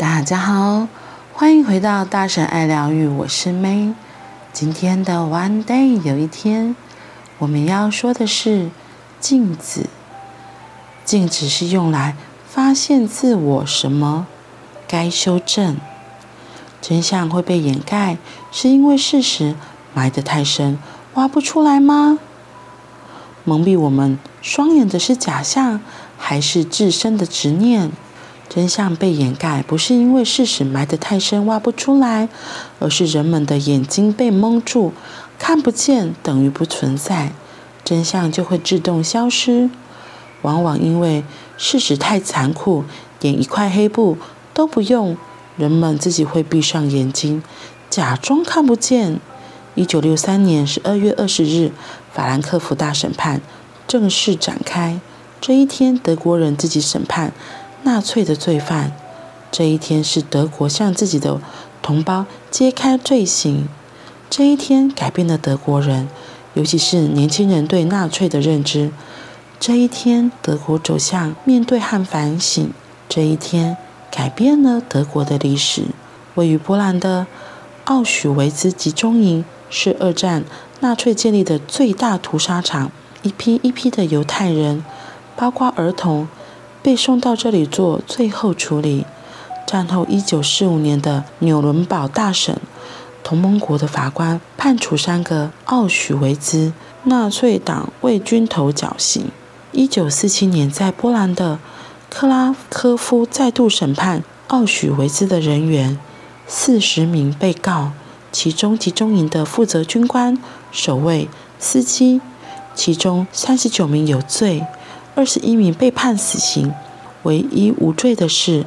大家好，欢迎回到大神爱疗愈，我是 May。今天的 One Day 有一天，我们要说的是镜子。镜子是用来发现自我什么该修正。真相会被掩盖，是因为事实埋得太深，挖不出来吗？蒙蔽我们双眼的是假象，还是自身的执念？真相被掩盖，不是因为事实埋得太深挖不出来，而是人们的眼睛被蒙住，看不见等于不存在，真相就会自动消失。往往因为事实太残酷，连一块黑布都不用，人们自己会闭上眼睛，假装看不见。一九六三年十二月二十日，法兰克福大审判正式展开。这一天，德国人自己审判。纳粹的罪犯，这一天是德国向自己的同胞揭开罪行。这一天改变了德国人，尤其是年轻人对纳粹的认知。这一天，德国走向面对和反省。这一天改变了德国的历史。位于波兰的奥许维兹集中营是二战纳粹建立的最大屠杀场，一批一批的犹太人，包括儿童。被送到这里做最后处理。战后一九四五年的纽伦堡大审，同盟国的法官判处三个奥许维兹纳粹党卫军头绞刑。一九四七年，在波兰的克拉科夫再度审判奥许维兹的人员，四十名被告，其中集中营的负责军官、守卫、司机，其中三十九名有罪。二十一名被判死刑，唯一无罪的是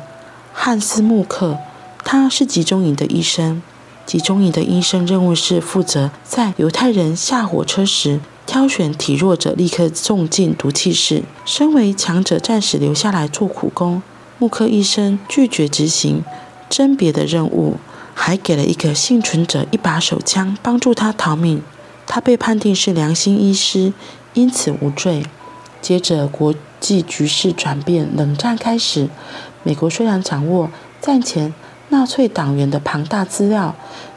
汉斯·穆克，他是集中营的医生。集中营的医生任务是负责在犹太人下火车时挑选体弱者，立刻送进毒气室。身为强者，暂时留下来做苦工。穆克医生拒绝执行甄别的任务，还给了一个幸存者一把手枪，帮助他逃命。他被判定是良心医师，因此无罪。接着，国际局势转变，冷战开始。美国虽然掌握战前纳粹党员的庞大资料，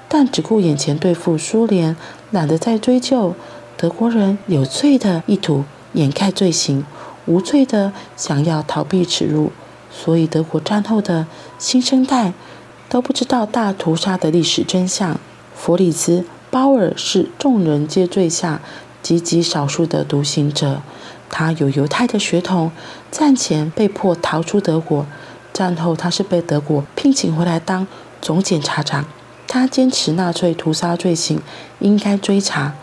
但只顾眼前对付苏联，懒得再追究德国人有罪的意图，掩盖罪行，无罪的想要逃避耻辱。所以，德国战后的新生代都不知道大屠杀的历史真相。弗里兹·鲍尔是众人皆醉下极极少数的独行者。他有犹太的血统，战前被迫逃出德国，战后他是被德国聘请回来当总检察长。他坚持纳粹屠杀罪行应该追查，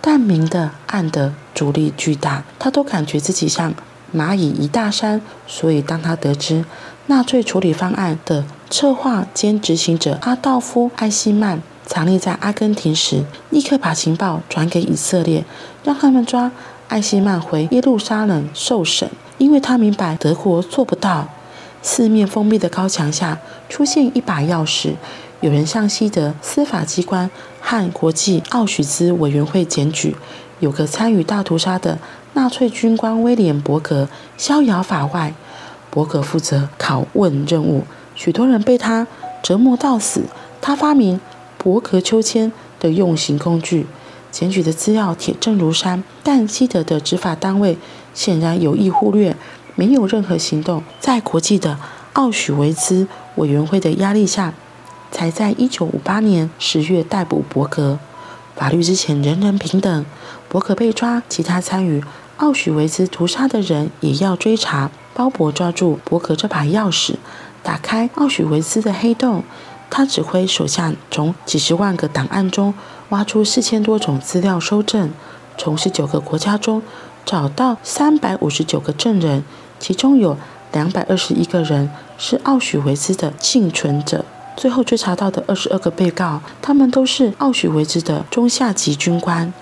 但明的暗的阻力巨大，他都感觉自己像蚂蚁一大山。所以当他得知纳粹处理方案的策划兼执行者阿道夫·艾希曼藏匿在阿根廷时，立刻把情报转给以色列，让他们抓。艾希曼回耶路撒冷受审，因为他明白德国做不到。四面封闭的高墙下出现一把钥匙，有人向西德司法机关和国际奥许兹委员会检举，有个参与大屠杀的纳粹军官威廉·伯格逍遥法外。伯格负责拷问任务，许多人被他折磨到死。他发明伯格秋千的用刑工具。检举的资料铁证如山，但西德的执法单位显然有意忽略，没有任何行动。在国际的奥许维兹委员会的压力下，才在一九五八年十月逮捕伯格。法律之前人人平等，伯格被抓，其他参与奥许维兹屠杀的人也要追查。鲍勃抓住伯格这把钥匙，打开奥许维兹的黑洞。他指挥手下从几十万个档案中挖出四千多种资料收证，从十九个国家中找到三百五十九个证人，其中有两百二十一个人是奥许维兹的幸存者。最后追查到的二十二个被告，他们都是奥许维兹的中下级军官。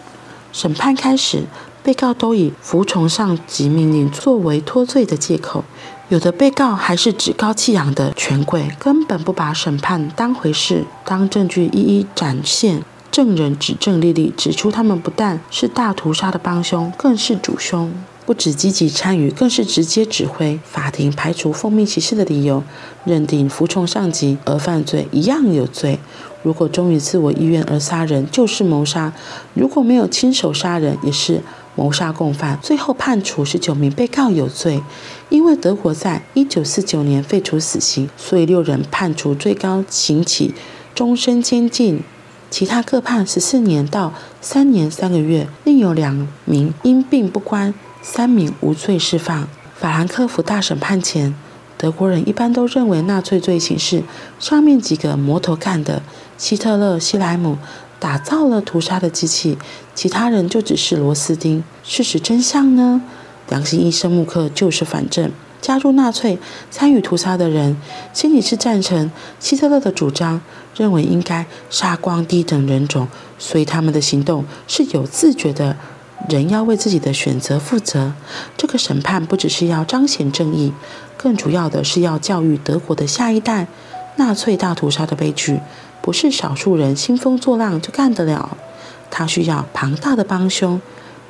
审判开始，被告都以服从上级命令作为脱罪的借口。有的被告还是趾高气扬的权贵，根本不把审判当回事。当证据一一展现，证人指证莉莉，指出他们不但是大屠杀的帮凶，更是主凶。不只积极参与，更是直接指挥。法庭排除奉命行事的理由，认定服从上级而犯罪一样有罪。如果忠于自我意愿而杀人，就是谋杀；如果没有亲手杀人，也是谋杀共犯。最后判处十九名被告有罪。因为德国在一九四九年废除死刑，所以六人判处最高刑期终身监禁，其他各判十四年到三年三个月。另有两名因病不关，三名无罪释放。法兰克福大审判前，德国人一般都认为纳粹罪行是上面几个魔头干的。希特勒、希莱姆打造了屠杀的机器，其他人就只是螺丝钉。事实真相呢？良心医生穆克就是反证，加入纳粹、参与屠杀的人，心里是赞成希特勒的主张，认为应该杀光低等人种，所以他们的行动是有自觉的。人要为自己的选择负责。这个审判不只是要彰显正义，更主要的是要教育德国的下一代，纳粹大屠杀的悲剧。不是少数人兴风作浪就干得了，他需要庞大的帮凶。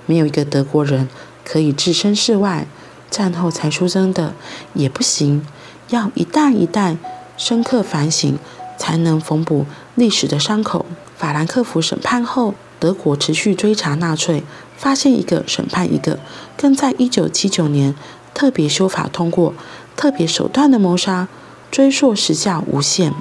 没有一个德国人可以置身事外，战后才出生的也不行，要一代一代深刻反省，才能缝补历史的伤口。法兰克福审判后，德国持续追查纳粹，发现一个审判一个，更在一九七九年特别修法通过，特别手段的谋杀追溯时效无限。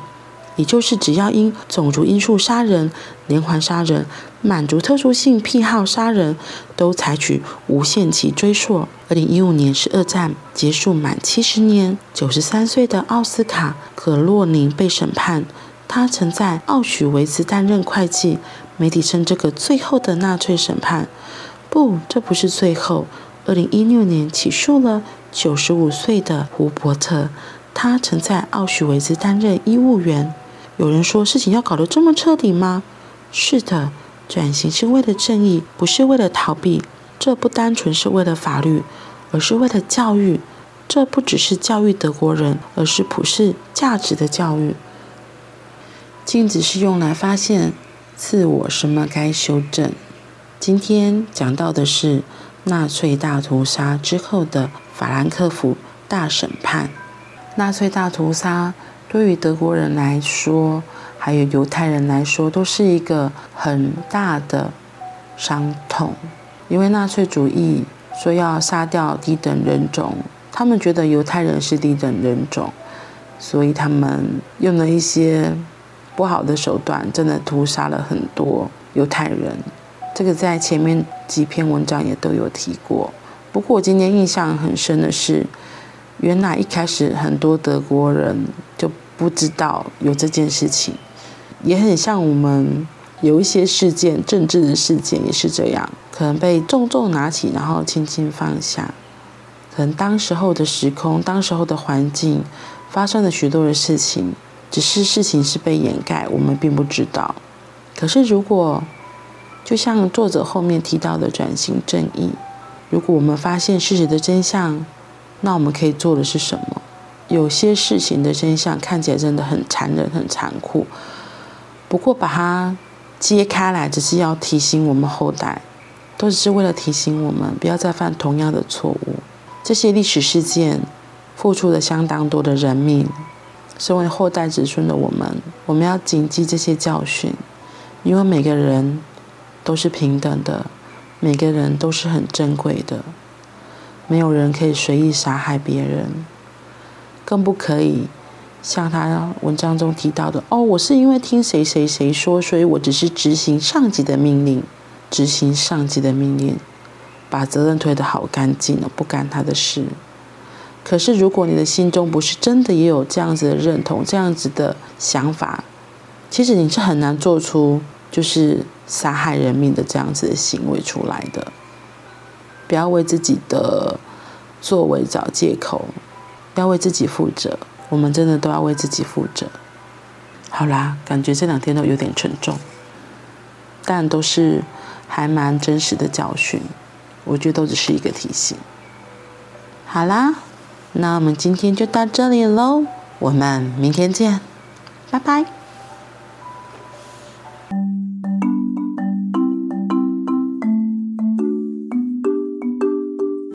也就是只要因种族因素杀人、连环杀人、满足特殊性癖好杀人，都采取无限期追溯。二零一五年是二战结束满七十年，九十三岁的奥斯卡·葛洛宁被审判。他曾在奥许维茨担任会计。媒体称这个最后的纳粹审判，不，这不是最后。二零一六年起诉了九十五岁的胡伯特，他曾在奥许维兹担任医务员。有人说，事情要搞得这么彻底吗？是的，转型是为了正义，不是为了逃避。这不单纯是为了法律，而是为了教育。这不只是教育德国人，而是普世价值的教育。镜子是用来发现自我，什么该修正。今天讲到的是纳粹大屠杀之后的法兰克福大审判。纳粹大屠杀。对于德国人来说，还有犹太人来说，都是一个很大的伤痛。因为纳粹主义说要杀掉低等人种，他们觉得犹太人是低等人种，所以他们用了一些不好的手段，真的屠杀了很多犹太人。这个在前面几篇文章也都有提过。不过我今天印象很深的是。原来一开始很多德国人就不知道有这件事情，也很像我们有一些事件，政治的事件也是这样，可能被重重拿起，然后轻轻放下。可能当时候的时空，当时候的环境发生了许多的事情，只是事情是被掩盖，我们并不知道。可是如果就像作者后面提到的转型正义，如果我们发现事实的真相，那我们可以做的是什么？有些事情的真相看起来真的很残忍、很残酷。不过把它揭开来，只是要提醒我们后代，都只是为了提醒我们不要再犯同样的错误。这些历史事件付出了相当多的人命，身为后代子孙的我们，我们要谨记这些教训，因为每个人都是平等的，每个人都是很珍贵的。没有人可以随意杀害别人，更不可以像他文章中提到的：“哦，我是因为听谁谁谁说，所以我只是执行上级的命令，执行上级的命令，把责任推得好干净了，不干他的事。”可是，如果你的心中不是真的也有这样子的认同、这样子的想法，其实你是很难做出就是杀害人命的这样子的行为出来的。不要为自己的作为找借口，要为自己负责。我们真的都要为自己负责。好啦，感觉这两天都有点沉重，但都是还蛮真实的教训。我觉得都只是一个提醒。好啦，那我们今天就到这里喽，我们明天见，拜拜。